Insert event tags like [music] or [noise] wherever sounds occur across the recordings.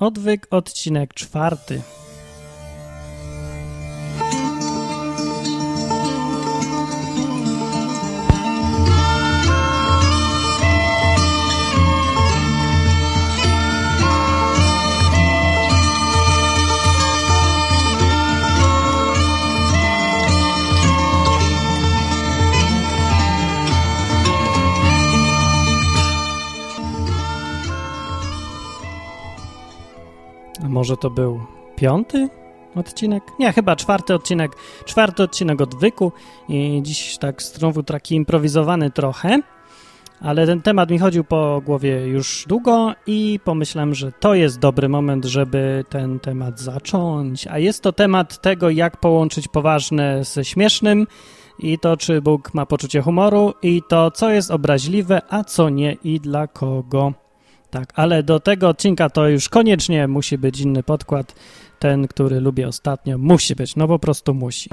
Odwyk, odcinek czwarty. Może to był piąty odcinek? Nie, chyba czwarty odcinek. Czwarty odcinek odwyku i dziś tak znowu taki improwizowany trochę, ale ten temat mi chodził po głowie już długo i pomyślałem, że to jest dobry moment, żeby ten temat zacząć. A jest to temat tego, jak połączyć poważne ze śmiesznym i to, czy Bóg ma poczucie humoru i to, co jest obraźliwe, a co nie i dla kogo. Tak, ale do tego odcinka to już koniecznie musi być inny podkład. Ten, który lubię ostatnio, musi być, no po prostu musi.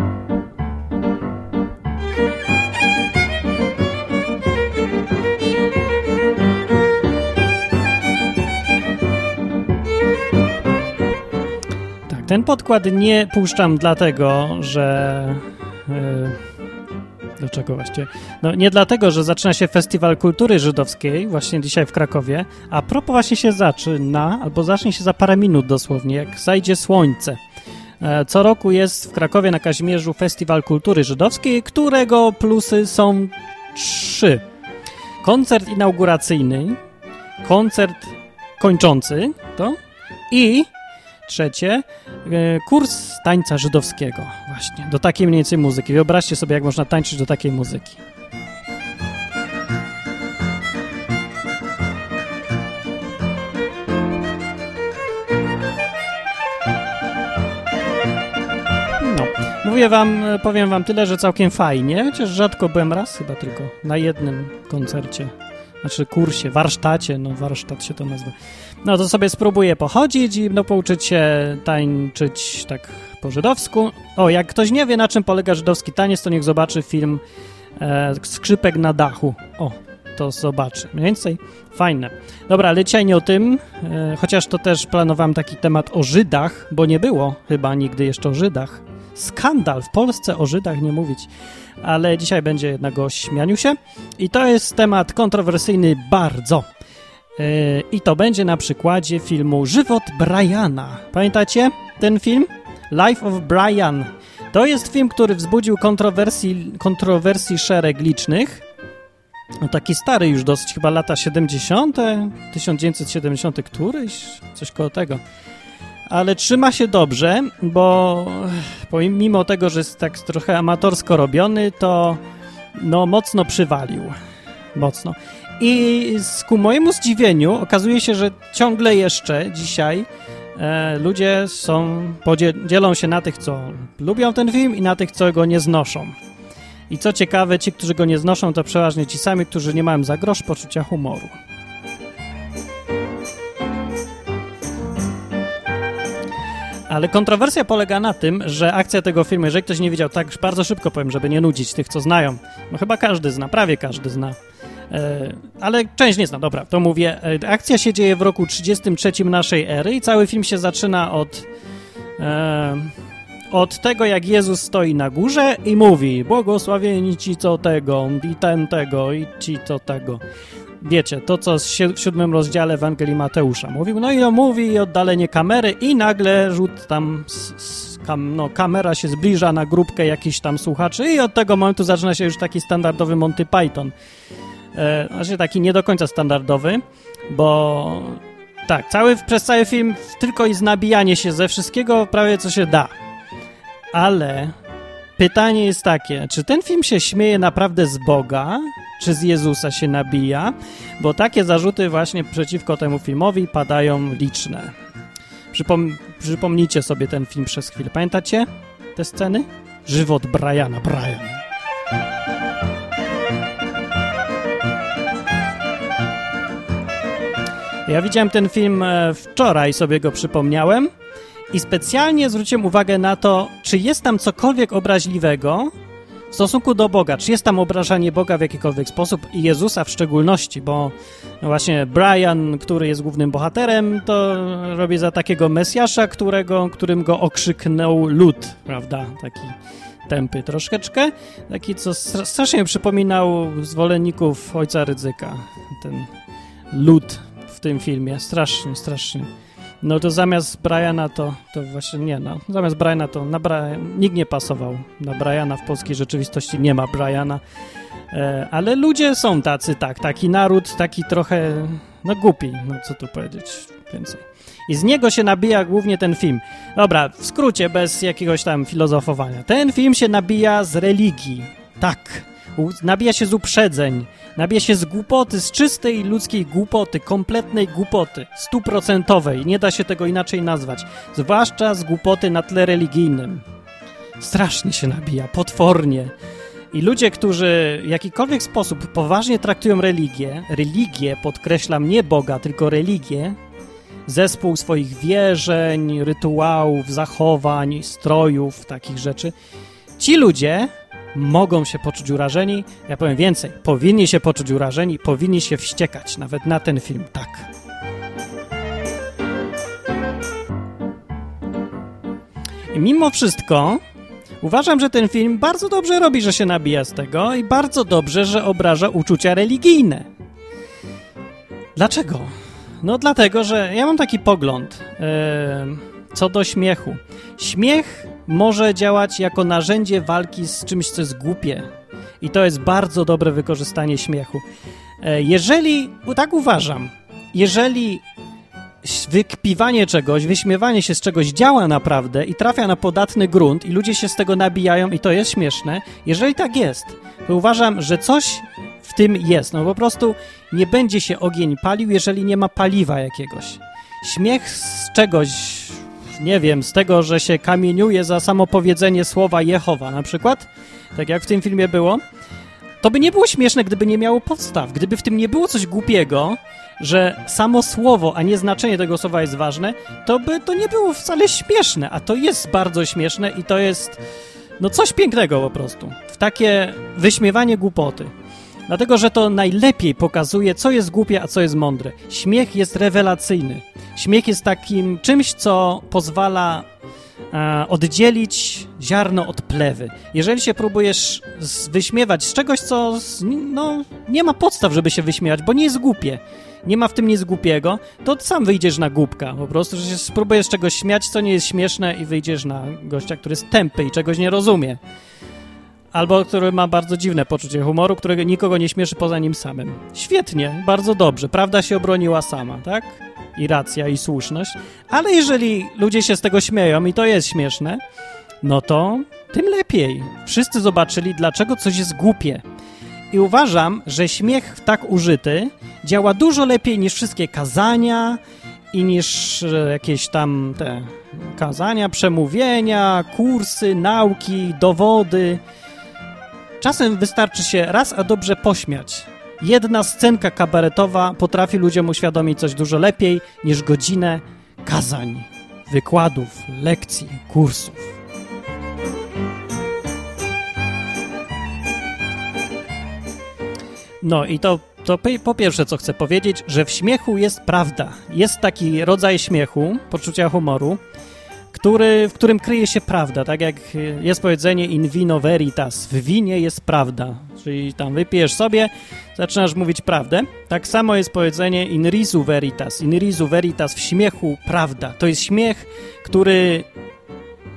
Tak, ten podkład nie puszczam dlatego, że. Yy, Dlaczego właściwie? No nie dlatego, że zaczyna się Festiwal Kultury Żydowskiej właśnie dzisiaj w Krakowie, a propos właśnie się zaczyna, albo zacznie się za parę minut dosłownie, jak zajdzie słońce. E, Co roku jest w Krakowie na Kazimierzu Festiwal Kultury Żydowskiej, którego plusy są trzy. Koncert inauguracyjny, koncert kończący to i Trzecie, e, kurs tańca żydowskiego. Właśnie, do takiej mniej więcej muzyki. Wyobraźcie sobie, jak można tańczyć do takiej muzyki. No, mówię wam, e, powiem wam tyle, że całkiem fajnie, chociaż rzadko byłem raz chyba tylko na jednym koncercie, znaczy kursie, warsztacie, no warsztat się to nazywa. No to sobie spróbuję pochodzić i no pouczyć się tańczyć tak po żydowsku. O, jak ktoś nie wie, na czym polega żydowski taniec, to niech zobaczy film e, Skrzypek na dachu. O, to zobaczy. Mniej więcej fajne. Dobra, ale dzisiaj nie o tym, e, chociaż to też planowałem taki temat o Żydach, bo nie było chyba nigdy jeszcze o Żydach. Skandal w Polsce o Żydach nie mówić. Ale dzisiaj będzie jednak o śmianiu się. I to jest temat kontrowersyjny bardzo. Yy, I to będzie na przykładzie filmu Żywot Briana. Pamiętacie ten film? Life of Brian. To jest film, który wzbudził kontrowersji, kontrowersji szereg licznych. No taki stary już dosyć, chyba lata 70., 1970 któryś, coś koło tego. Ale trzyma się dobrze, bo pomimo tego, że jest tak trochę amatorsko robiony, to no mocno przywalił. Mocno. I ku mojemu zdziwieniu okazuje się, że ciągle jeszcze dzisiaj e, ludzie są, dzielą się na tych, co lubią ten film i na tych, co go nie znoszą. I co ciekawe, ci, którzy go nie znoszą, to przeważnie ci sami, którzy nie mają za grosz poczucia humoru. Ale kontrowersja polega na tym, że akcja tego filmu, jeżeli ktoś nie widział, tak bardzo szybko powiem, żeby nie nudzić tych, co znają. No chyba każdy zna, prawie każdy zna. E, ale część nie zna, dobra, to mówię. E, akcja się dzieje w roku 33 naszej ery i cały film się zaczyna od e, od tego, jak Jezus stoi na górze i mówi błogosławieni ci co tego, i ten tego, i ci co tego. Wiecie, to co w siódmym rozdziale Ewangelii Mateusza mówił. No i on mówi i oddalenie kamery i nagle rzut tam, no kamera się zbliża na grupkę jakichś tam słuchaczy i od tego momentu zaczyna się już taki standardowy Monty Python. E, znaczy taki nie do końca standardowy, bo tak, cały, przez cały film tylko jest nabijanie się ze wszystkiego prawie co się da. Ale pytanie jest takie, czy ten film się śmieje naprawdę z Boga, czy z Jezusa się nabija? Bo takie zarzuty właśnie przeciwko temu filmowi padają liczne. Przypom przypomnijcie sobie ten film przez chwilę. Pamiętacie te sceny? Żywot Briana, Brian. Ja widziałem ten film e, wczoraj, sobie go przypomniałem i specjalnie zwróciłem uwagę na to, czy jest tam cokolwiek obraźliwego, w stosunku do Boga, czy jest tam obrażanie Boga w jakikolwiek sposób i Jezusa w szczególności, bo właśnie Brian, który jest głównym bohaterem, to robi za takiego Mesjasza, którego, którym go okrzyknął lud, prawda? Taki tępy troszeczkę, taki, co strasznie przypominał zwolenników ojca Rydzyka, ten lud w tym filmie, strasznie, strasznie. No to zamiast Briana to, to właśnie nie, no. Zamiast Briana to na Brian, nikt nie pasował na Briana. W polskiej rzeczywistości nie ma Briana. E, ale ludzie są tacy, tak. Taki naród, taki trochę, no głupi, no co tu powiedzieć więcej. I z niego się nabija głównie ten film. Dobra, w skrócie, bez jakiegoś tam filozofowania. Ten film się nabija z religii. Tak. Nabija się z uprzedzeń Nabije się z głupoty, z czystej ludzkiej głupoty, kompletnej głupoty, stuprocentowej, nie da się tego inaczej nazwać, zwłaszcza z głupoty na tle religijnym. Strasznie się nabija, potwornie. I ludzie, którzy w jakikolwiek sposób poważnie traktują religię, religię, podkreślam, nie Boga, tylko religię, zespół swoich wierzeń, rytuałów, zachowań, strojów, takich rzeczy, ci ludzie mogą się poczuć urażeni. Ja powiem więcej, powinni się poczuć urażeni, powinni się wściekać nawet na ten film, tak. I mimo wszystko uważam, że ten film bardzo dobrze robi, że się nabija z tego i bardzo dobrze, że obraża uczucia religijne. Dlaczego? No dlatego, że ja mam taki pogląd yy, co do śmiechu. Śmiech może działać jako narzędzie walki z czymś, co jest głupie. I to jest bardzo dobre wykorzystanie śmiechu. E, jeżeli, tak uważam, jeżeli wykpiwanie czegoś, wyśmiewanie się z czegoś działa naprawdę i trafia na podatny grunt i ludzie się z tego nabijają i to jest śmieszne, jeżeli tak jest, to uważam, że coś w tym jest. No po prostu nie będzie się ogień palił, jeżeli nie ma paliwa jakiegoś. Śmiech z czegoś nie wiem, z tego, że się kamieniuje za samo powiedzenie słowa Jehowa na przykład, tak jak w tym filmie było, to by nie było śmieszne, gdyby nie miało podstaw, gdyby w tym nie było coś głupiego, że samo słowo, a nie znaczenie tego słowa jest ważne, to by to nie było wcale śmieszne, a to jest bardzo śmieszne i to jest no coś pięknego po prostu. W takie wyśmiewanie głupoty. Dlatego, że to najlepiej pokazuje, co jest głupie, a co jest mądre. Śmiech jest rewelacyjny. Śmiech jest takim czymś, co pozwala e, oddzielić ziarno od plewy. Jeżeli się próbujesz wyśmiewać z czegoś, co no, nie ma podstaw, żeby się wyśmiewać, bo nie jest głupie, nie ma w tym nic głupiego, to sam wyjdziesz na głupka. Po prostu, że spróbujesz czegoś śmiać, co nie jest śmieszne i wyjdziesz na gościa, który jest tępy i czegoś nie rozumie. Albo który ma bardzo dziwne poczucie humoru, którego nikogo nie śmieszy poza nim samym. Świetnie, bardzo dobrze. Prawda się obroniła sama, tak? I racja, i słuszność. Ale jeżeli ludzie się z tego śmieją i to jest śmieszne, no to tym lepiej. Wszyscy zobaczyli, dlaczego coś jest głupie. I uważam, że śmiech tak użyty działa dużo lepiej niż wszystkie kazania i niż e, jakieś tam te kazania, przemówienia, kursy, nauki, dowody. Czasem wystarczy się raz a dobrze pośmiać. Jedna scenka kabaretowa potrafi ludziom uświadomić coś dużo lepiej niż godzinę kazań, wykładów, lekcji, kursów. No i to, to po pierwsze, co chcę powiedzieć, że w śmiechu jest prawda. Jest taki rodzaj śmiechu, poczucia humoru, który, w którym kryje się prawda, tak jak jest powiedzenie in vino veritas, w winie jest prawda, czyli tam wypijesz sobie, zaczynasz mówić prawdę. Tak samo jest powiedzenie in risu veritas, in risu veritas, w śmiechu prawda. To jest śmiech, który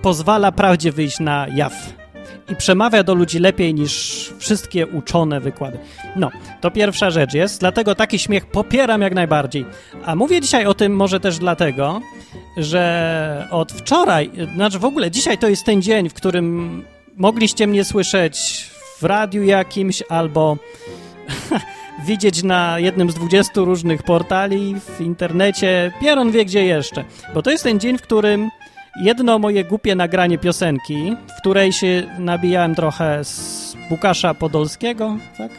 pozwala prawdzie wyjść na jaw i przemawia do ludzi lepiej niż wszystkie uczone wykłady. No, to pierwsza rzecz jest, dlatego taki śmiech popieram jak najbardziej. A mówię dzisiaj o tym może też dlatego, że od wczoraj, znaczy w ogóle dzisiaj to jest ten dzień, w którym mogliście mnie słyszeć w radiu jakimś albo [laughs] widzieć na jednym z 20 różnych portali w internecie. Pieron wie gdzie jeszcze. Bo to jest ten dzień, w którym jedno moje głupie nagranie piosenki, w której się nabijałem trochę z Łukasza Podolskiego, tak?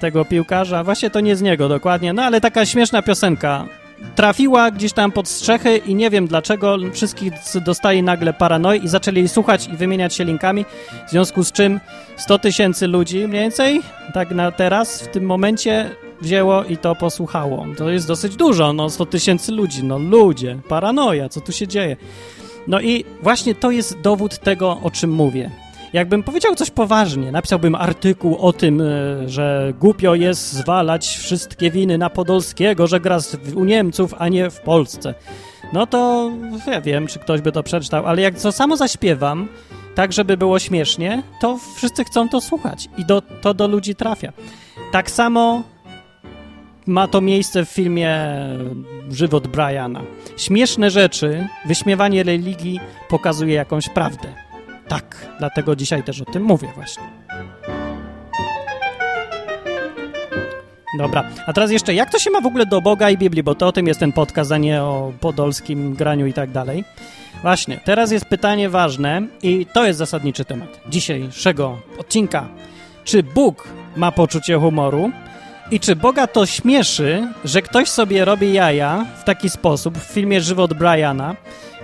Tego piłkarza. Właśnie to nie z niego dokładnie, no ale taka śmieszna piosenka trafiła gdzieś tam pod strzechy i nie wiem dlaczego wszystkich dostali nagle paranoi i zaczęli słuchać i wymieniać się linkami, w związku z czym 100 tysięcy ludzi mniej więcej, tak na teraz, w tym momencie wzięło i to posłuchało. To jest dosyć dużo, no 100 tysięcy ludzi, no ludzie, paranoja, co tu się dzieje? No i właśnie to jest dowód tego, o czym mówię. Jakbym powiedział coś poważnie, napisałbym artykuł o tym, e, że głupio jest zwalać wszystkie winy na Podolskiego, że gra u Niemców, a nie w Polsce. No to ja wiem, czy ktoś by to przeczytał, ale jak to samo zaśpiewam, tak żeby było śmiesznie, to wszyscy chcą to słuchać i do, to do ludzi trafia. Tak samo ma to miejsce w filmie Żywot Briana. Śmieszne rzeczy, wyśmiewanie religii pokazuje jakąś prawdę. Tak, dlatego dzisiaj też o tym mówię właśnie. Dobra, a teraz jeszcze, jak to się ma w ogóle do Boga i Biblii, bo to o tym jest ten podcast, a nie o podolskim graniu i tak dalej. Właśnie, teraz jest pytanie ważne i to jest zasadniczy temat dzisiejszego odcinka. Czy Bóg ma poczucie humoru? I czy Boga to śmieszy, że ktoś sobie robi jaja w taki sposób w filmie Żywot Briana,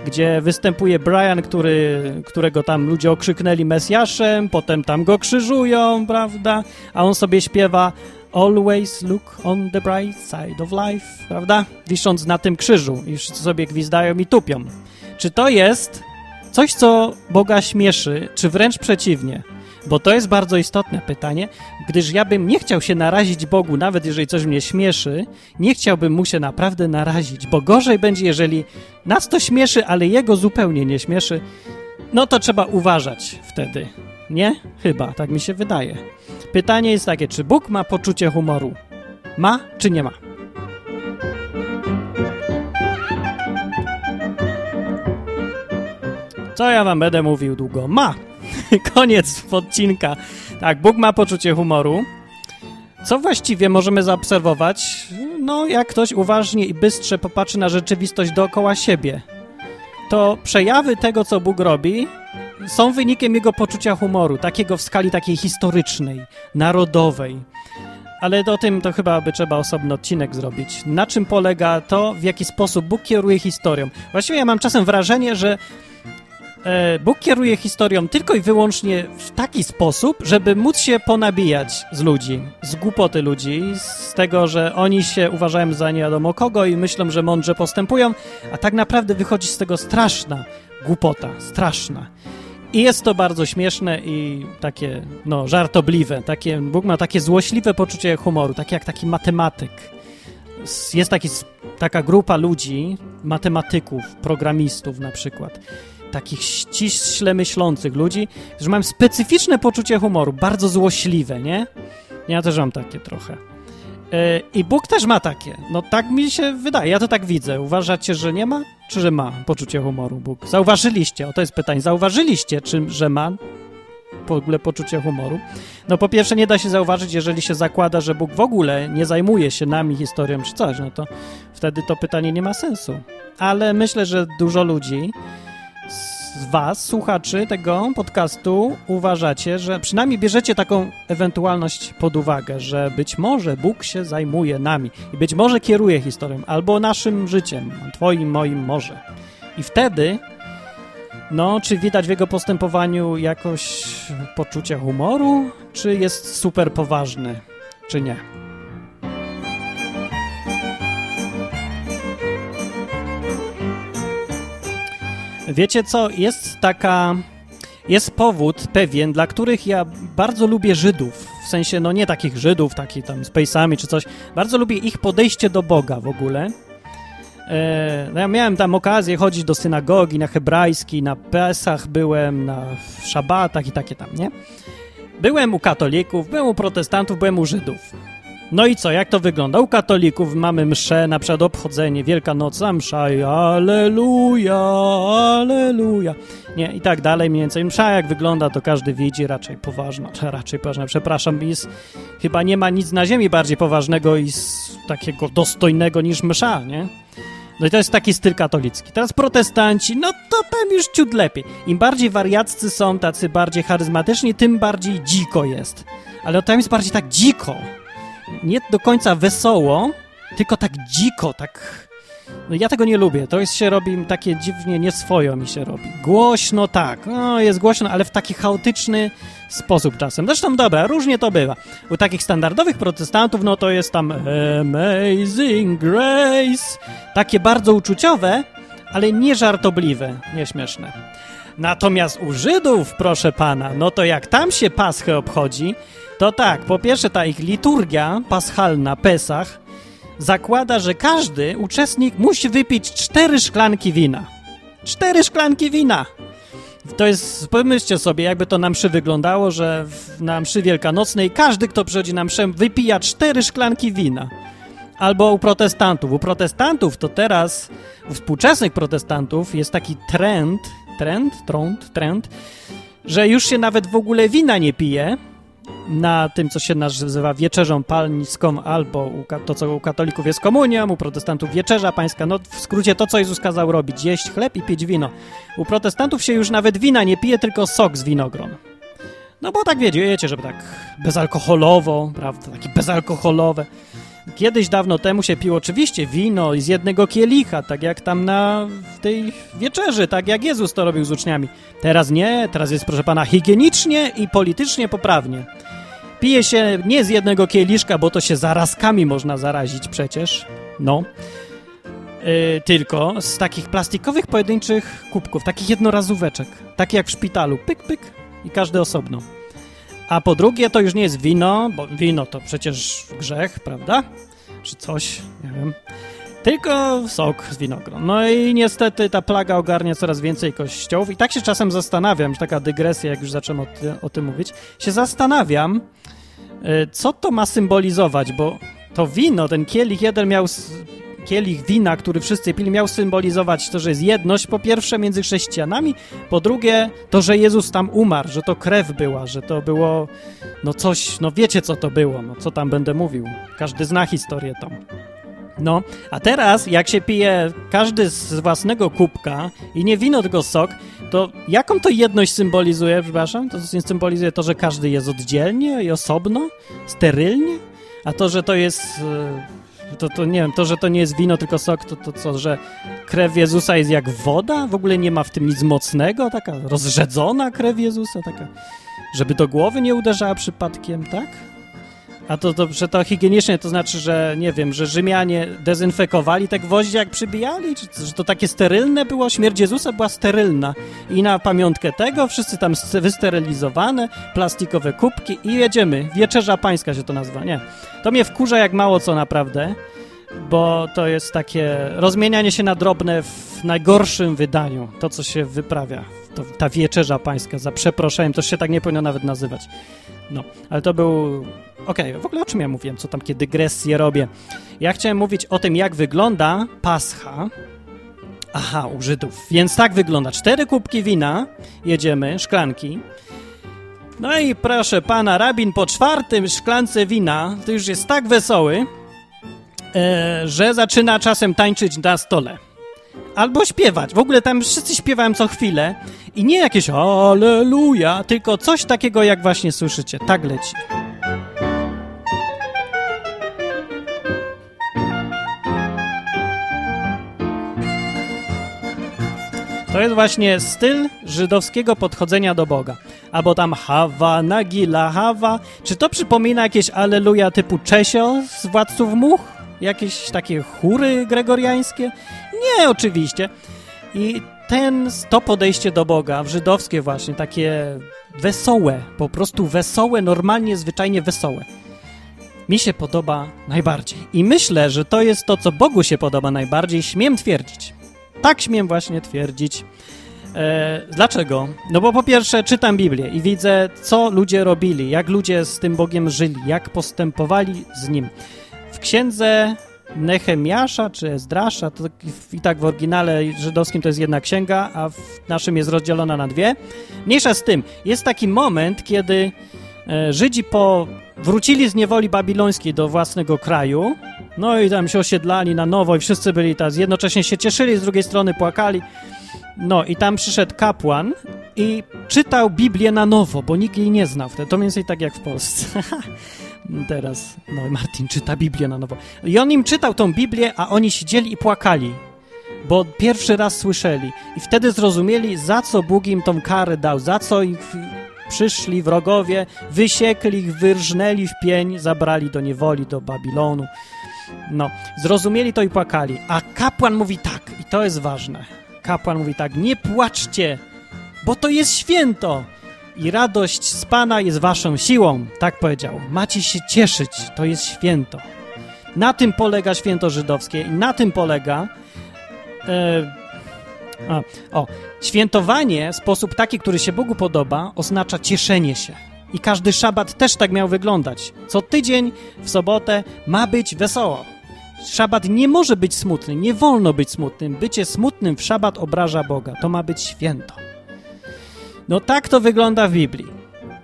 gdzie występuje Brian, który, którego tam ludzie okrzyknęli Mesjaszem, potem tam go krzyżują, prawda? A on sobie śpiewa Always look on the bright side of life, prawda? Wisząc na tym krzyżu i sobie gwizdają i tupią. Czy to jest coś, co Boga śmieszy, czy wręcz przeciwnie? Bo to jest bardzo istotne pytanie, gdyż ja bym nie chciał się narazić Bogu, nawet jeżeli coś mnie śmieszy, nie chciałbym mu się naprawdę narazić, bo gorzej będzie, jeżeli nas to śmieszy, ale jego zupełnie nie śmieszy, no to trzeba uważać wtedy. Nie? Chyba, tak mi się wydaje. Pytanie jest takie, czy Bóg ma poczucie humoru? Ma czy nie ma? Co ja wam będę mówił długo? Ma! [laughs] Koniec odcinka. Tak, Bóg ma poczucie humoru. Co właściwie możemy zaobserwować? No, jak ktoś uważnie i bystrze popatrzy na rzeczywistość dookoła siebie, to przejawy tego, co Bóg robi, są wynikiem jego poczucia humoru, takiego w skali takiej historycznej, narodowej. Ale o tym to chyba by trzeba osobny odcinek zrobić. Na czym polega to, w jaki sposób Bóg kieruje historią? Właściwie ja mam czasem wrażenie, że Bóg kieruje historią tylko i wyłącznie w taki sposób, żeby móc się ponabijać z ludzi, z głupoty ludzi, z tego, że oni się uważają za nie wiadomo kogo i myślą, że mądrze postępują, a tak naprawdę wychodzi z tego straszna głupota, straszna. I jest to bardzo śmieszne i takie, no, żartobliwe. Takie, Bóg ma takie złośliwe poczucie humoru, takie jak taki matematyk. Jest taki, taka grupa ludzi, matematyków, programistów na przykład, takich ściśle myślących ludzi, że mają specyficzne poczucie humoru, bardzo złośliwe, nie? Ja też mam takie trochę. E, I Bóg też ma takie. No tak mi się wydaje, ja to tak widzę. Uważacie, że nie ma, czy że ma poczucie humoru Bóg? Zauważyliście, o to jest pytanie, zauważyliście, czy, że ma w ogóle poczucie humoru? No po pierwsze nie da się zauważyć, jeżeli się zakłada, że Bóg w ogóle nie zajmuje się nami, historią czy coś, no to wtedy to pytanie nie ma sensu. Ale myślę, że dużo ludzi z Was, słuchaczy tego podcastu, uważacie, że przynajmniej bierzecie taką ewentualność pod uwagę, że być może Bóg się zajmuje nami i być może kieruje historią albo naszym życiem, Twoim, moim może. I wtedy, no, czy widać w jego postępowaniu jakoś poczucie humoru, czy jest super poważny, czy nie? Wiecie co, jest taka... Jest powód pewien, dla których ja bardzo lubię Żydów. W sensie, no nie takich Żydów, takich tam Space'ami czy coś. Bardzo lubię ich podejście do Boga w ogóle. E, no ja miałem tam okazję chodzić do synagogi, na hebrajski, na Pesach byłem, na szabatach i takie tam, nie? Byłem u katolików, byłem u protestantów, byłem u Żydów. No i co, jak to wygląda? U katolików mamy mszę, na przykład obchodzenie, Wielkanocna msza i aleluja, aleluja. Nie, i tak dalej mniej więcej. Msza jak wygląda, to każdy widzi, raczej poważna, [laughs] raczej poważna, przepraszam, jest, chyba nie ma nic na ziemi bardziej poważnego i takiego dostojnego niż msza, nie? No i to jest taki styl katolicki. Teraz protestanci, no to tam już ciut lepiej. Im bardziej wariaccy są, tacy bardziej charyzmatyczni, tym bardziej dziko jest. Ale tam jest bardziej tak dziko, nie do końca wesoło, tylko tak dziko, tak No ja tego nie lubię. To jest się robi takie dziwnie nieswojo mi się robi. Głośno tak, no jest głośno, ale w taki chaotyczny sposób czasem. Zresztą dobra, różnie to bywa. U takich standardowych protestantów, no to jest tam Amazing Grace. Takie bardzo uczuciowe, ale nie żartobliwe, nieśmieszne. Natomiast u Żydów, proszę pana, no to jak tam się Paschę obchodzi, to tak, po pierwsze ta ich liturgia paschalna, Pesach, zakłada, że każdy uczestnik musi wypić cztery szklanki wina. Cztery szklanki wina! To jest, pomyślcie sobie, jakby to na mszy wyglądało, że na mszy wielkanocnej każdy, kto przychodzi na mszę, wypija cztery szklanki wina. Albo u protestantów. U protestantów to teraz, u współczesnych protestantów jest taki trend, trend, trend, trend, że już się nawet w ogóle wina nie pije, na tym, co się nazywa wieczerzą palnicką, albo to, co u katolików jest komunią, u protestantów wieczerza pańska. No w skrócie to, co Jezus kazał robić, jeść chleb i pić wino. U protestantów się już nawet wina nie pije, tylko sok z winogron. No bo tak wiecie, żeby tak bezalkoholowo, prawda, takie bezalkoholowe. Kiedyś dawno temu się piło oczywiście wino z jednego kielicha, tak jak tam na tej wieczerzy, tak jak Jezus to robił z uczniami. Teraz nie, teraz jest, proszę pana, higienicznie i politycznie poprawnie. Pije się nie z jednego kieliszka, bo to się zarazkami można zarazić przecież, no. Yy, tylko z takich plastikowych pojedynczych kubków, takich jednorazóweczek, takie jak w szpitalu, pyk, pyk i każdy osobno. A po drugie, to już nie jest wino, bo wino to przecież grzech, prawda? Czy coś, nie wiem. Tylko sok z winogron. No i niestety ta plaga ogarnia coraz więcej kościołów i tak się czasem zastanawiam, taka dygresja, jak już zacząłem o, ty, o tym mówić, się zastanawiam, y, co to ma symbolizować, bo to wino, ten kielich jeden miał kielich wina, który wszyscy pili, miał symbolizować to, że jest jedność, po pierwsze, między chrześcijanami, po drugie, to, że Jezus tam umarł, że to krew była, że to było, no coś, no wiecie, co to było, no co tam będę mówił. Każdy zna historię tam. No, a teraz, jak się pije każdy z własnego kubka i nie wino, tylko sok, to jaką to jedność symbolizuje, przepraszam? To symbolizuje to, że każdy jest oddzielnie i osobno, sterylnie? A to, że to jest to, to nie wiem, to, że to nie jest wino, tylko sok, to, to co, że krew Jezusa jest jak woda? W ogóle nie ma w tym nic mocnego? Taka rozrzedzona krew Jezusa? Taka, żeby do głowy nie uderzała przypadkiem, tak? A to, że to higienicznie to znaczy, że nie wiem, że Rzymianie dezynfekowali te gwoździe jak przybijali? Czy, że to takie sterylne było? Śmierć Jezusa była sterylna. I na pamiątkę tego wszyscy tam wysterylizowane, plastikowe kubki i jedziemy. Wieczerza pańska się to nazywa. Nie. To mnie wkurza jak mało co naprawdę, bo to jest takie rozmienianie się na drobne w najgorszym wydaniu. To, co się wyprawia. To, ta wieczerza pańska, za przeproszeniem, to się tak nie powinno nawet nazywać. No, ale to był Okej, okay, w ogóle o czym ja mówiłem, co tam, kiedy dygresje robię. Ja chciałem mówić o tym, jak wygląda pascha. Aha, u Żydów. Więc tak wygląda. Cztery kubki wina, jedziemy, szklanki. No i proszę pana, rabin po czwartym szklance wina, to już jest tak wesoły, e, że zaczyna czasem tańczyć na stole. Albo śpiewać. W ogóle tam wszyscy śpiewają co chwilę i nie jakieś aleluja, tylko coś takiego, jak właśnie słyszycie. Tak leci. To jest właśnie styl żydowskiego podchodzenia do Boga. Albo tam Hawa, Nagila, Hawa. Czy to przypomina jakieś aleluja typu Czesio z Władców Much? Jakieś takie chóry gregoriańskie? Nie, oczywiście. I ten, to podejście do Boga, w żydowskie właśnie, takie wesołe, po prostu wesołe, normalnie, zwyczajnie wesołe, mi się podoba najbardziej. I myślę, że to jest to, co Bogu się podoba najbardziej, śmiem twierdzić. Tak śmiem właśnie twierdzić. E, dlaczego? No bo po pierwsze czytam Biblię i widzę, co ludzie robili, jak ludzie z tym Bogiem żyli, jak postępowali z Nim. W księdze Nehemiasza czy Ezdrasza, to i tak w oryginale żydowskim to jest jedna księga, a w naszym jest rozdzielona na dwie. Mniejsza z tym, jest taki moment, kiedy e, Żydzi po, wrócili z niewoli babilońskiej do własnego kraju, no i tam się osiedlali na nowo i wszyscy byli tam, jednocześnie się cieszyli, z drugiej strony płakali. No i tam przyszedł kapłan i czytał Biblię na nowo, bo nikt jej nie znał wtedy. To mniej więcej tak jak w Polsce. [laughs] Teraz, no Martin czyta Biblię na nowo. I on im czytał tą Biblię, a oni siedzieli i płakali. bo pierwszy raz słyszeli i wtedy zrozumieli, za co Bóg im tą karę dał, za co ich przyszli wrogowie, wysiekli ich, wyrżnęli w pień, zabrali do niewoli, do Babilonu. No, zrozumieli to i płakali. A kapłan mówi tak, i to jest ważne. Kapłan mówi tak, nie płaczcie, bo to jest święto i radość z Pana jest waszą siłą, tak powiedział. Macie się cieszyć, to jest święto. Na tym polega święto żydowskie i na tym polega e, a, o, świętowanie w sposób taki, który się Bogu podoba, oznacza cieszenie się. I każdy szabat też tak miał wyglądać. Co tydzień w sobotę ma być wesoło. Szabat nie może być smutny, nie wolno być smutnym. Bycie smutnym w szabat obraża Boga. To ma być święto. No tak to wygląda w Biblii.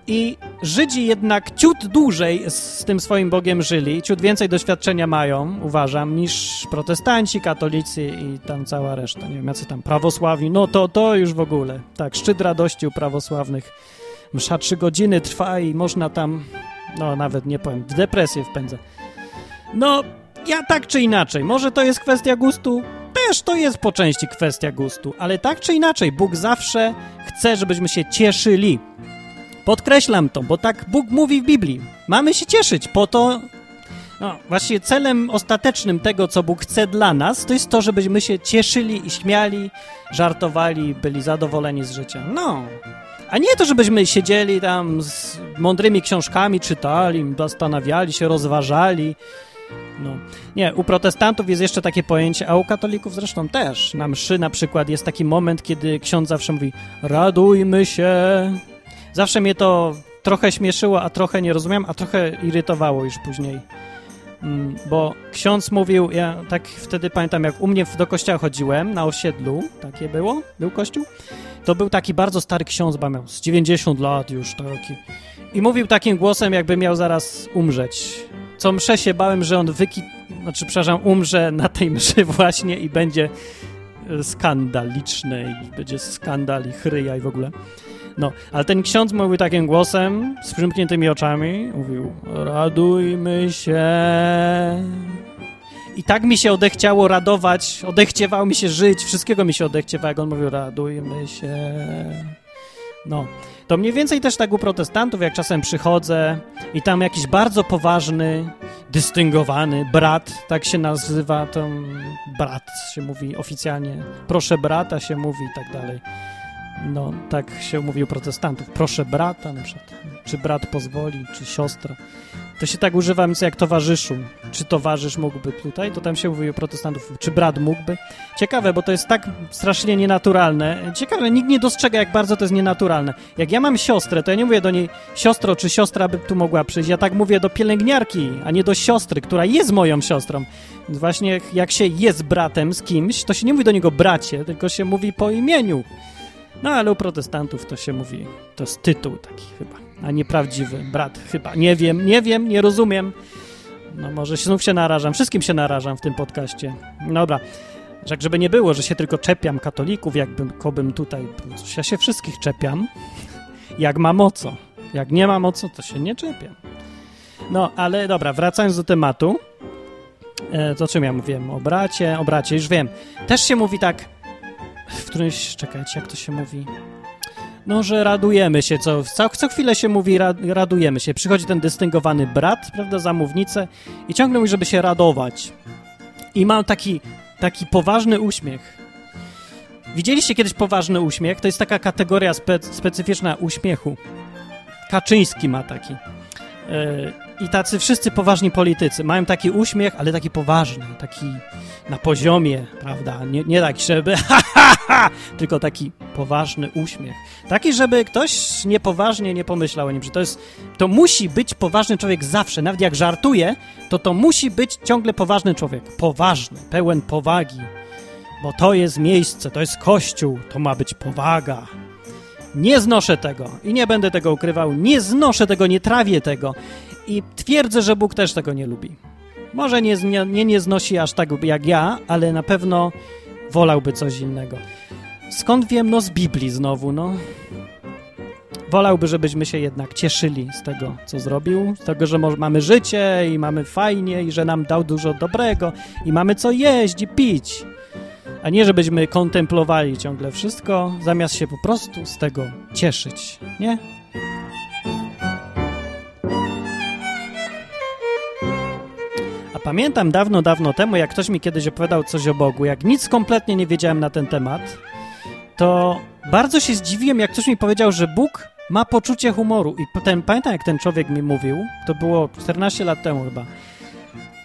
I Żydzi jednak ciut dłużej z tym swoim Bogiem żyli, ciut więcej doświadczenia mają, uważam, niż protestanci, katolicy i tam cała reszta. Nie wiem, jacy tam prawosławni. No to, to już w ogóle. Tak, szczyt radości u prawosławnych. Msza trzy godziny trwa i można tam, no nawet nie powiem, depresję wpędza. No, ja tak czy inaczej, może to jest kwestia gustu, też to jest po części kwestia gustu, ale tak czy inaczej, Bóg zawsze chce, żebyśmy się cieszyli. Podkreślam to, bo tak Bóg mówi w Biblii. Mamy się cieszyć, po to. No, właśnie celem ostatecznym tego, co Bóg chce dla nas, to jest to, żebyśmy się cieszyli i śmiali, żartowali, byli zadowoleni z życia. No. A nie to, żebyśmy siedzieli tam z mądrymi książkami, czytali, zastanawiali się, rozważali. No. Nie, u protestantów jest jeszcze takie pojęcie, a u katolików zresztą też. Na mszy na przykład jest taki moment, kiedy ksiądz zawsze mówi radujmy się. Zawsze mnie to trochę śmieszyło, a trochę nie rozumiałem, a trochę irytowało już później. Mm, bo ksiądz mówił, ja tak wtedy pamiętam, jak u mnie do kościoła chodziłem, na osiedlu, takie było, był kościół, to był taki bardzo stary ksiądz, bo miał z 90 lat już taki. I mówił takim głosem, jakby miał zaraz umrzeć. Co mszę się bałem, że on wyki... Znaczy, przepraszam, umrze na tej mszy właśnie i będzie e, skandaliczny i będzie skandal i chryja i w ogóle. No, ale ten ksiądz mówił takim głosem, z przymkniętymi oczami, mówił, radujmy się. I tak mi się odechciało radować, odechciewało mi się żyć, wszystkiego mi się odechciewało, jak on mówił, radujmy się. No, to mniej więcej też tak u protestantów, jak czasem przychodzę i tam jakiś bardzo poważny, dystyngowany brat, tak się nazywa, to brat się mówi oficjalnie, proszę brata się mówi i tak dalej. No, tak się mówi u protestantów. Proszę brata na przykład. Czy brat pozwoli, czy siostra. To się tak używa jak towarzyszu. Czy towarzysz mógłby tutaj? To tam się mówi u protestantów. Czy brat mógłby? Ciekawe, bo to jest tak strasznie nienaturalne. Ciekawe, nikt nie dostrzega, jak bardzo to jest nienaturalne. Jak ja mam siostrę, to ja nie mówię do niej siostro, czy siostra by tu mogła przyjść. Ja tak mówię do pielęgniarki, a nie do siostry, która jest moją siostrą. Właśnie jak się jest bratem z kimś, to się nie mówi do niego bracie, tylko się mówi po imieniu. No ale u protestantów to się mówi, to jest tytuł taki chyba, a nie prawdziwy brat chyba. Nie wiem, nie wiem, nie rozumiem. No może znów się narażam, wszystkim się narażam w tym podcaście. Dobra, tak żeby nie było, że się tylko czepiam katolików, jakbym kobym tutaj, ja się wszystkich czepiam, jak mam o co. Jak nie mam o co, to się nie czepiam. No, ale dobra, wracając do tematu, e, to czym ja mówiłem? O bracie, o bracie, już wiem. Też się mówi tak, w którymś, czekajcie, jak to się mówi? No, że radujemy się, co, co, co chwilę się mówi, radujemy się. Przychodzi ten dystyngowany brat, prawda, zamównicę i ciągle mówi, żeby się radować. I mam taki, taki poważny uśmiech. Widzieliście kiedyś poważny uśmiech? To jest taka kategoria spe, specyficzna uśmiechu. Kaczyński ma taki. Yy, I tacy wszyscy poważni politycy mają taki uśmiech, ale taki poważny, taki na poziomie, prawda? Nie, nie taki, żeby ha, ha, ha, tylko taki poważny uśmiech. Taki, żeby ktoś niepoważnie nie pomyślał o nim, że to jest, to musi być poważny człowiek zawsze. Nawet jak żartuje, to to musi być ciągle poważny człowiek. Poważny, pełen powagi. Bo to jest miejsce, to jest kościół, to ma być powaga. Nie znoszę tego i nie będę tego ukrywał. Nie znoszę tego, nie trawię tego. I twierdzę, że Bóg też tego nie lubi. Może nie, nie, nie znosi aż tak jak ja, ale na pewno wolałby coś innego. Skąd wiem? No z Biblii znowu, no. Wolałby, żebyśmy się jednak cieszyli z tego, co zrobił, z tego, że mamy życie i mamy fajnie i że nam dał dużo dobrego i mamy co jeść i pić. a nie żebyśmy kontemplowali ciągle wszystko, zamiast się po prostu z tego cieszyć, nie? Pamiętam dawno, dawno temu, jak ktoś mi kiedyś opowiadał coś o Bogu, jak nic kompletnie nie wiedziałem na ten temat, to bardzo się zdziwiłem, jak ktoś mi powiedział, że Bóg ma poczucie humoru. I ten, pamiętam, jak ten człowiek mi mówił, to było 14 lat temu chyba.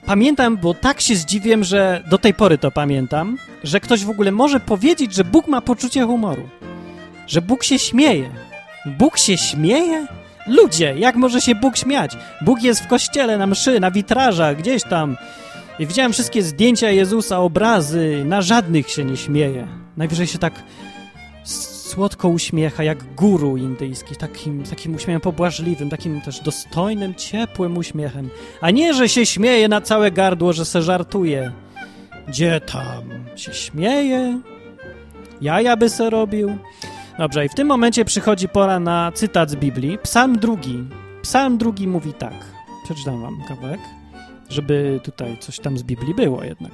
Pamiętam, bo tak się zdziwiłem, że do tej pory to pamiętam, że ktoś w ogóle może powiedzieć, że Bóg ma poczucie humoru. Że Bóg się śmieje. Bóg się śmieje? Ludzie, jak może się Bóg śmiać? Bóg jest w kościele, na mszy, na witrażach, gdzieś tam. I widziałem wszystkie zdjęcia Jezusa, obrazy, na żadnych się nie śmieje. Najwyżej się tak słodko uśmiecha, jak guru indyjski, takim, takim uśmiechem pobłażliwym, takim też dostojnym, ciepłym uśmiechem. A nie, że się śmieje na całe gardło, że se żartuje. Gdzie tam się śmieje? Jaja by se robił? Dobrze, i w tym momencie przychodzi pora na cytat z Biblii. Psalm drugi. Psalm drugi mówi tak. Przeczytam wam kawałek, żeby tutaj coś tam z Biblii było jednak.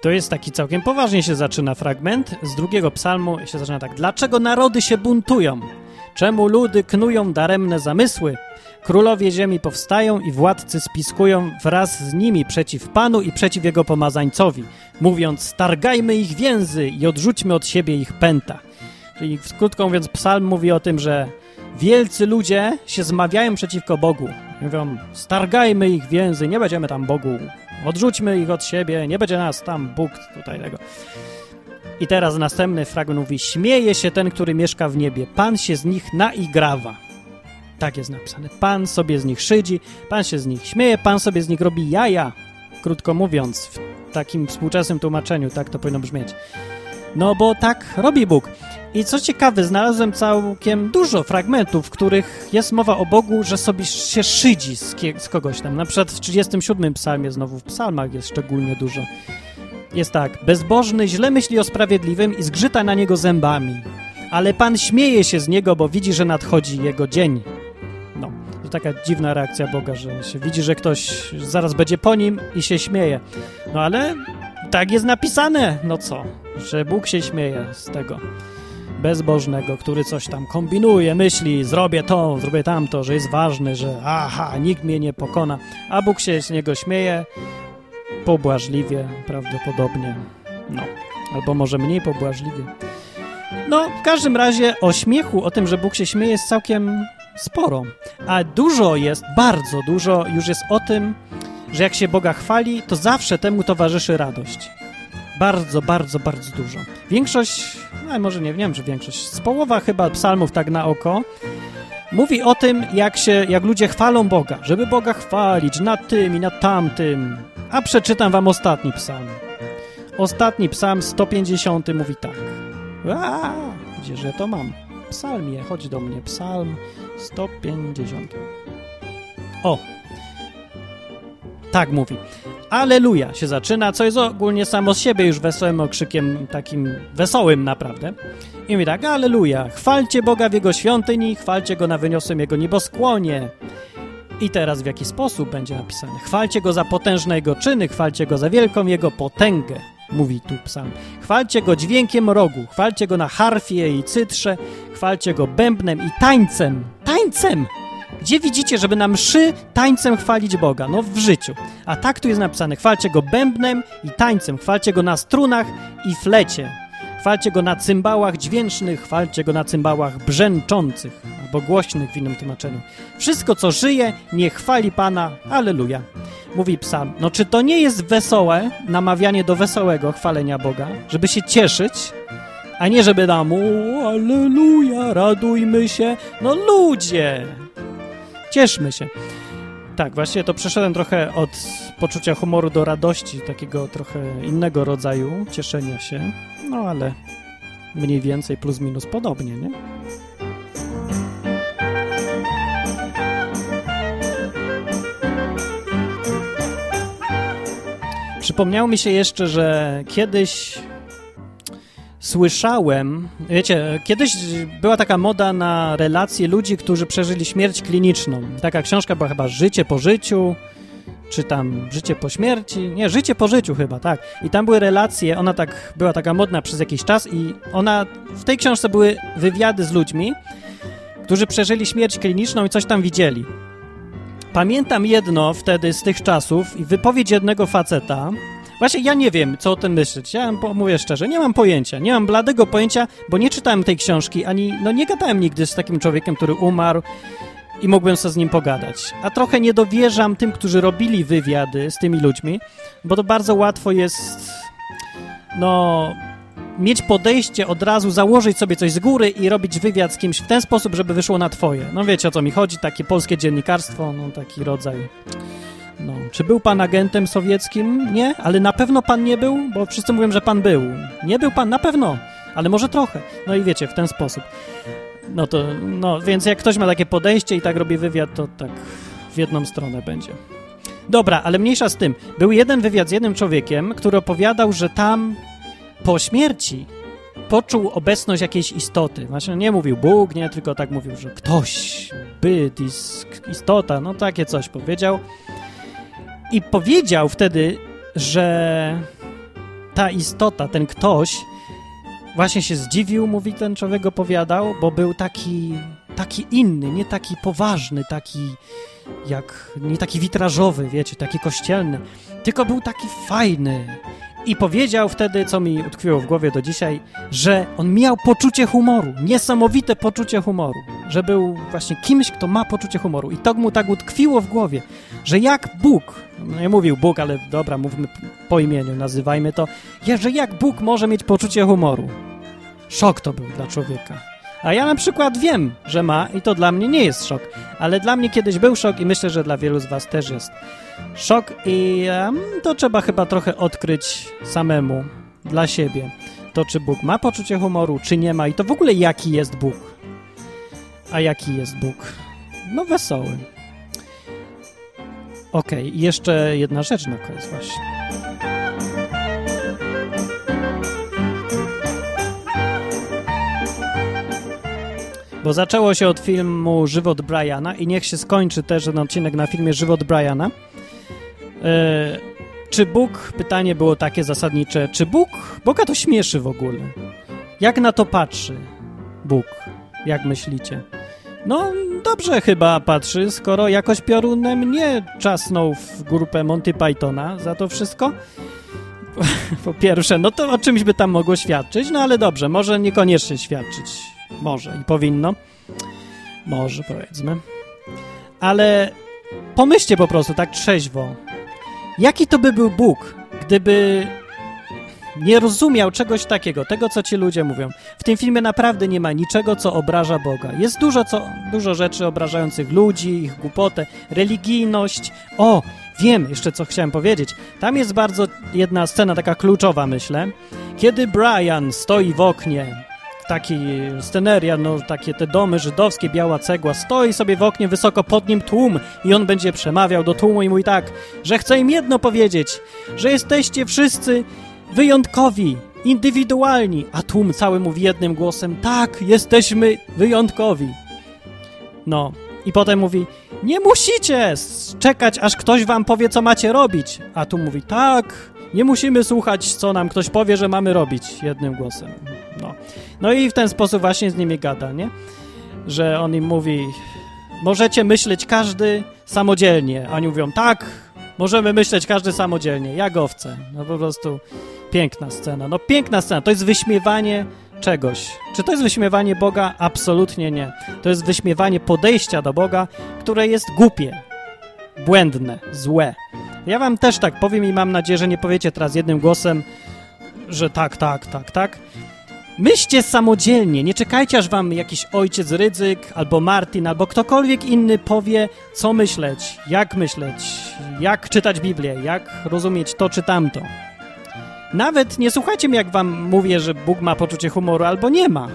To jest taki całkiem poważnie się zaczyna fragment. Z drugiego psalmu się zaczyna tak. Dlaczego narody się buntują? Czemu ludy knują daremne zamysły? Królowie ziemi powstają i władcy spiskują wraz z nimi przeciw Panu i przeciw Jego pomazańcowi, mówiąc, stargajmy ich więzy i odrzućmy od siebie ich pęta. Czyli krótko mówiąc, psalm mówi o tym, że wielcy ludzie się zmawiają przeciwko Bogu. Mówią, stargajmy ich więzy, nie będziemy tam Bogu, odrzućmy ich od siebie, nie będzie nas tam Bóg tutaj tego. I teraz następny fragment mówi, śmieje się ten, który mieszka w niebie, Pan się z nich naigrawa. Tak jest napisane. Pan sobie z nich szydzi, Pan się z nich śmieje, Pan sobie z nich robi jaja. Krótko mówiąc, w takim współczesnym tłumaczeniu tak to powinno brzmieć. No bo tak robi Bóg. I co ciekawe, znalazłem całkiem dużo fragmentów, w których jest mowa o Bogu, że sobie się szydzi z, z kogoś tam. Na przykład w 37 psalmie, znowu w psalmach jest szczególnie dużo. Jest tak, bezbożny źle myśli o sprawiedliwym i zgrzyta na niego zębami. Ale Pan śmieje się z niego, bo widzi, że nadchodzi jego dzień. No, to taka dziwna reakcja Boga, że się widzi, że ktoś zaraz będzie po nim i się śmieje. No ale tak jest napisane, no co, że Bóg się śmieje z tego bezbożnego, który coś tam kombinuje, myśli, zrobię to, zrobię tamto, że jest ważny, że aha, nikt mnie nie pokona, a Bóg się z niego śmieje pobłażliwie prawdopodobnie, no, albo może mniej pobłażliwie. No, w każdym razie o śmiechu, o tym, że Bóg się śmieje jest całkiem sporo, a dużo jest, bardzo dużo już jest o tym, że jak się Boga chwali, to zawsze temu towarzyszy radość. Bardzo, bardzo, bardzo dużo. Większość, no może nie wiem, czy większość, z połowa chyba psalmów tak na oko, mówi o tym, jak się, jak ludzie chwalą Boga, żeby Boga chwalić nad tym i nad tamtym. A przeczytam wam ostatni psalm. Ostatni psalm 150 mówi tak. A, gdzież ja to mam? Psalmie, chodź do mnie. Psalm 150. O, tak mówi. Aleluja się zaczyna, co jest ogólnie samo z siebie już wesołym okrzykiem, takim wesołym naprawdę. I mówi tak, Aleluja, chwalcie Boga w Jego świątyni, chwalcie Go na wyniosłym Jego nieboskłonie. I teraz w jaki sposób będzie napisane? Chwalcie Go za potężne Jego czyny, chwalcie Go za wielką Jego potęgę, mówi tu psalm. Chwalcie Go dźwiękiem rogu, chwalcie Go na harfie i cytrze, chwalcie Go bębnem i tańcem. Tańcem! Gdzie widzicie, żeby na mszy tańcem chwalić Boga? No w życiu. A tak tu jest napisane, chwalcie Go bębnem i tańcem, chwalcie Go na strunach i flecie. Chwalcie Go na cymbałach dźwięcznych, chwalcie Go na cymbałach brzęczących, albo głośnych w innym tłumaczeniu. Wszystko, co żyje, niech chwali Pana. Aleluja. Mówi psalm. No czy to nie jest wesołe, namawianie do wesołego chwalenia Boga, żeby się cieszyć, a nie żeby nam, o, aleluja, radujmy się. No ludzie, cieszmy się. Tak, właśnie to przeszedłem trochę od poczucia humoru do radości, takiego trochę innego rodzaju cieszenia się, no ale mniej więcej plus minus podobnie, nie? Przypomniało mi się jeszcze, że kiedyś słyszałem, wiecie, kiedyś była taka moda na relacje ludzi, którzy przeżyli śmierć kliniczną. Taka książka była chyba Życie po życiu, czy tam Życie po śmierci, nie, Życie po życiu chyba, tak. I tam były relacje, ona tak była taka modna przez jakiś czas i ona, w tej książce były wywiady z ludźmi, którzy przeżyli śmierć kliniczną i coś tam widzieli. Pamiętam jedno wtedy z tych czasów i wypowiedź jednego faceta. Właśnie ja nie wiem, co o tym myśleć. Ja mówię szczerze, nie mam pojęcia. Nie mam bladego pojęcia, bo nie czytałem tej książki, ani no nie gadałem nigdy z takim człowiekiem, który umarł i mógłbym sobie z nim pogadać. A trochę nie dowierzam tym, którzy robili wywiady z tymi ludźmi, bo to bardzo łatwo jest no mieć podejście od razu, założyć sobie coś z góry i robić wywiad z kimś w ten sposób, żeby wyszło na twoje. No wiecie o co mi chodzi, takie polskie dziennikarstwo, no taki rodzaj. No, czy był pan agentem sowieckim? Nie, ale na pewno pan nie był, bo wszyscy mówią, że pan był. Nie był pan, na pewno, ale może trochę. No i wiecie, w ten sposób. No to, no, więc jak ktoś ma takie podejście i tak robi wywiad, to tak w jedną stronę będzie. Dobra, ale mniejsza z tym. Był jeden wywiad z jednym człowiekiem, który opowiadał, że tam po śmierci poczuł obecność jakiejś istoty. Właśnie nie mówił Bóg, nie, tylko tak mówił, że ktoś, byt, istota, no takie coś powiedział. I powiedział wtedy, że ta istota, ten ktoś, właśnie się zdziwił, mówi ten człowiek opowiadał, bo był taki, taki inny, nie taki poważny, taki jak, nie taki witrażowy, wiecie, taki kościelny, tylko był taki fajny, i powiedział wtedy, co mi utkwiło w głowie do dzisiaj, że on miał poczucie humoru, niesamowite poczucie humoru, że był właśnie kimś, kto ma poczucie humoru. I to mu tak utkwiło w głowie, że jak Bóg, no nie mówił Bóg, ale dobra, mówmy po imieniu, nazywajmy to, że jak Bóg może mieć poczucie humoru. Szok to był dla człowieka. A ja na przykład wiem, że ma i to dla mnie nie jest szok, ale dla mnie kiedyś był szok i myślę, że dla wielu z was też jest szok i um, to trzeba chyba trochę odkryć samemu, dla siebie. To, czy Bóg ma poczucie humoru, czy nie ma i to w ogóle jaki jest Bóg. A jaki jest Bóg? No wesoły. Okej, okay, jeszcze jedna rzecz na koniec właśnie. Bo zaczęło się od filmu Żywot Briana i niech się skończy też ten odcinek na filmie Żywot Briana. E, czy Bóg, pytanie było takie zasadnicze, czy Bóg, Boga to śmieszy w ogóle? Jak na to patrzy Bóg? Jak myślicie? No, dobrze chyba patrzy, skoro jakoś piorunem nie czasnął w grupę Monty Pythona za to wszystko. [laughs] Po pierwsze, no to o czymś by tam mogło świadczyć, no ale dobrze, może niekoniecznie świadczyć. Może i powinno. Może, powiedzmy. Ale pomyślcie po prostu tak trzeźwo. Jaki to by był Bóg, gdyby nie rozumiał czegoś takiego, tego, co ci ludzie mówią. W tym filmie naprawdę nie ma niczego, co obraża Boga. Jest dużo, co, dużo rzeczy obrażających ludzi, ich głupotę, religijność. O, wiem jeszcze, co chciałem powiedzieć. Tam jest bardzo jedna scena, taka kluczowa, myślę. Kiedy Brian stoi w oknie taki sceneria, no takie te domy żydowskie, biała cegła, stoi sobie w oknie wysoko pod nim tłum i on będzie przemawiał do tłumu i mówi tak, że chce im jedno powiedzieć, że jesteście wszyscy wyjątkowi, indywidualni, a tłum cały mówi jednym głosem, tak, jesteśmy wyjątkowi. No, i potem mówi, nie musicie czekać, aż ktoś wam powie, co macie robić. A tu mówi, tak, nie musimy słuchać, co nam ktoś powie, że mamy robić jednym głosem. No, no i w ten sposób właśnie z nimi gada, nie? Że on im mówi, możecie myśleć każdy samodzielnie. Oni mówią, tak, możemy myśleć każdy samodzielnie, jak owce. No po prostu piękna scena. No piękna scena, to jest wyśmiewanie czegoś. Czy to jest wyśmiewanie Boga? Absolutnie nie. To jest wyśmiewanie podejścia do Boga, które jest głupie, błędne, złe. Ja wam też tak powiem i mam nadzieję, że nie powiecie teraz jednym głosem, że tak, tak, tak, tak. Myślcie samodzielnie, nie czekajcie aż wam jakiś ojciec Rydzyk albo Martin albo ktokolwiek inny powie, co myśleć, jak myśleć, jak czytać Biblię, jak rozumieć to czy tamto. Nawet nie słuchajcie mnie, jak wam mówię, że Bóg ma poczucie humoru albo nie ma.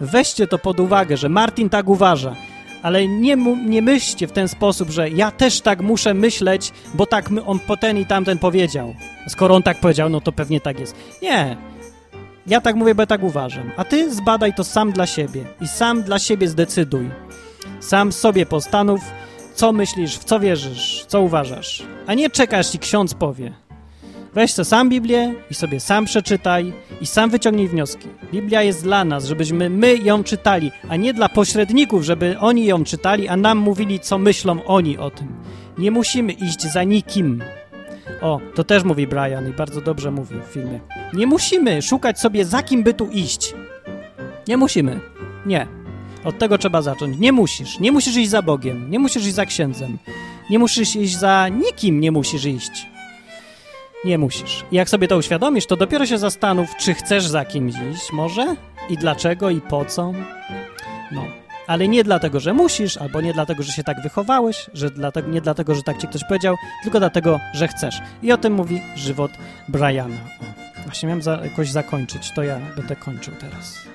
Weźcie to pod uwagę, że Martin tak uważa, ale nie, nie myślcie w ten sposób, że ja też tak muszę myśleć, bo tak on po ten i tamten powiedział. Skoro on tak powiedział, no to pewnie tak jest. Nie. Ja tak mówię, bo ja tak uważam. A ty zbadaj to sam dla siebie i sam dla siebie zdecyduj. Sam sobie postanów, co myślisz, w co wierzysz, co uważasz, a nie czekasz i ksiądz powie. Weź sobie sam Biblię i sobie sam przeczytaj i sam wyciągnij wnioski. Biblia jest dla nas, żebyśmy my ją czytali, a nie dla pośredników, żeby oni ją czytali, a nam mówili, co myślą oni o tym. Nie musimy iść za nikim. O, to też mówi Brian i bardzo dobrze mówi w filmie. Nie musimy szukać sobie, za kim by tu iść. Nie musimy. Nie. Od tego trzeba zacząć. Nie musisz. Nie musisz iść za Bogiem. Nie musisz iść za księdzem. Nie musisz iść za nikim, nie musisz iść. Nie musisz. I jak sobie to uświadomisz, to dopiero się zastanów, czy chcesz za kimś iść, może? I dlaczego, i po co? No. Ale nie dlatego, że musisz, albo nie dlatego, że się tak wychowałeś, że dlatego, nie dlatego, że tak ci ktoś powiedział, tylko dlatego, że chcesz. I o tym mówi żywot Briana. O, właśnie miałem za, jakoś zakończyć, to ja będę kończył teraz.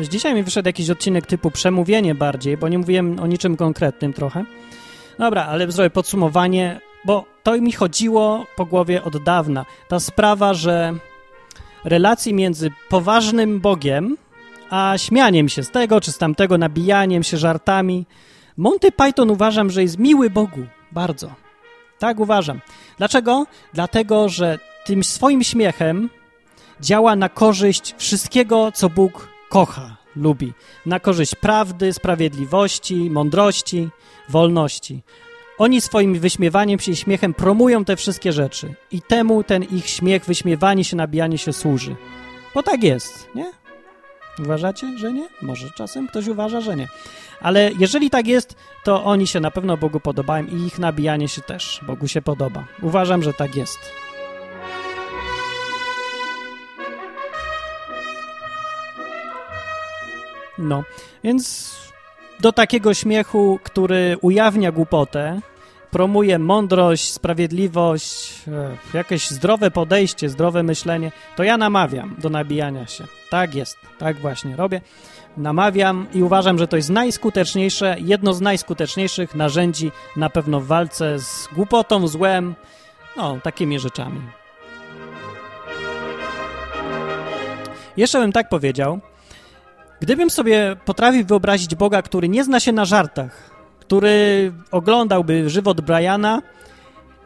Dzisiaj mi wyszedł jakiś odcinek typu przemówienie bardziej, bo nie mówiłem o niczym konkretnym trochę. Dobra, ale zrobię podsumowanie, bo to mi chodziło po głowie od dawna. Ta sprawa, że relacji między poważnym Bogiem a śmianiem się z tego czy z tamtego, nabijaniem się żartami. Monty Python uważam, że jest miły Bogu. Bardzo. Tak uważam. Dlaczego? Dlatego, że tym swoim śmiechem działa na korzyść wszystkiego, co Bóg kocha, lubi. Na korzyść prawdy, sprawiedliwości, mądrości, wolności. Oni swoim wyśmiewaniem się i śmiechem promują te wszystkie rzeczy. I temu ten ich śmiech, wyśmiewanie się, nabijanie się służy. Bo tak jest, nie? Uważacie, że nie? Może czasem ktoś uważa, że nie. Ale jeżeli tak jest, to oni się na pewno Bogu podobają i ich nabijanie się też Bogu się podoba. Uważam, że tak jest. No, więc do takiego śmiechu, który ujawnia głupotę, promuje mądrość, sprawiedliwość, e, jakieś zdrowe podejście, zdrowe myślenie, to ja namawiam do nabijania się. Tak jest, tak właśnie robię. Namawiam i uważam, że to jest najskuteczniejsze, jedno z najskuteczniejszych narzędzi na pewno w walce z głupotą, złem, no, takimi rzeczami. Jeszcze bym tak powiedział, Gdybym sobie potrafił wyobrazić Boga, który nie zna się na żartach, który oglądałby żywot Briana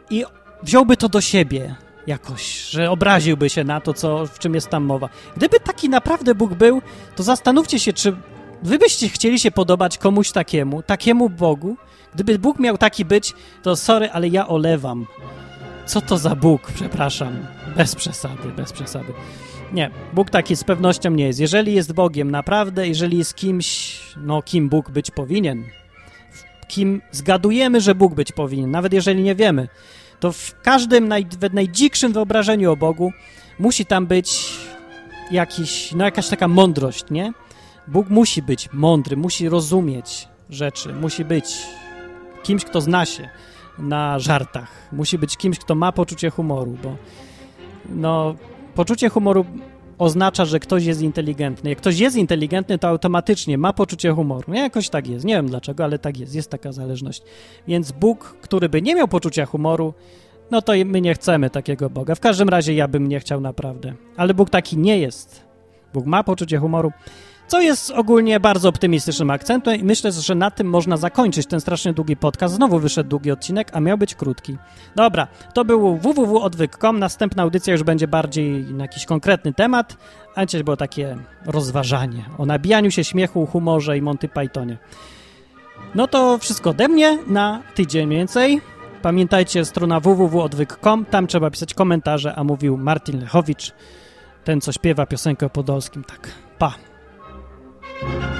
i wziąłby to do siebie jakoś, że obraziłby się na to, co, w czym jest tam mowa. Gdyby taki naprawdę Bóg był, to zastanówcie się, czy wy byście chcieli się podobać komuś takiemu, takiemu Bogu? Gdyby Bóg miał taki być, to sorry, ale ja olewam. Co to za Bóg? Przepraszam. Bez przesady, bez przesady. Nie, Bóg taki z pewnością nie jest. Jeżeli jest Bogiem naprawdę, jeżeli jest kimś, no kim Bóg być powinien, kim zgadujemy, że Bóg być powinien, nawet jeżeli nie wiemy, to w każdym naj, w najdzikszym wyobrażeniu o Bogu musi tam być jakiś, no jakaś taka mądrość, nie? Bóg musi być mądry, musi rozumieć rzeczy, musi być kimś, kto zna się na żartach, musi być kimś, kto ma poczucie humoru, bo no Poczucie humoru oznacza, że ktoś jest inteligentny. Jak ktoś jest inteligentny, to automatycznie ma poczucie humoru. Nie, jakoś tak jest. Nie wiem dlaczego, ale tak jest. Jest taka zależność. Więc Bóg, który by nie miał poczucia humoru, no to my nie chcemy takiego Boga. W każdym razie ja bym nie chciał naprawdę. Ale Bóg taki nie jest. Bóg ma poczucie humoru co jest ogólnie bardzo optymistycznym akcentem i myślę, że na tym można zakończyć ten strasznie długi podcast. Znowu wyszedł długi odcinek, a miał być krótki. Dobra, to był www.odwyk.com. Następna audycja już będzie bardziej na jakiś konkretny temat, a dzisiaj było takie rozważanie o nabijaniu się śmiechu, humorze i Monty Pythonie. No to wszystko ode mnie na tydzień więcej. Pamiętajcie, strona www.odwyk.com, tam trzeba pisać komentarze, a mówił Martin Lechowicz, ten co śpiewa piosenkę o Podolskim. Tak, pa! Thank you.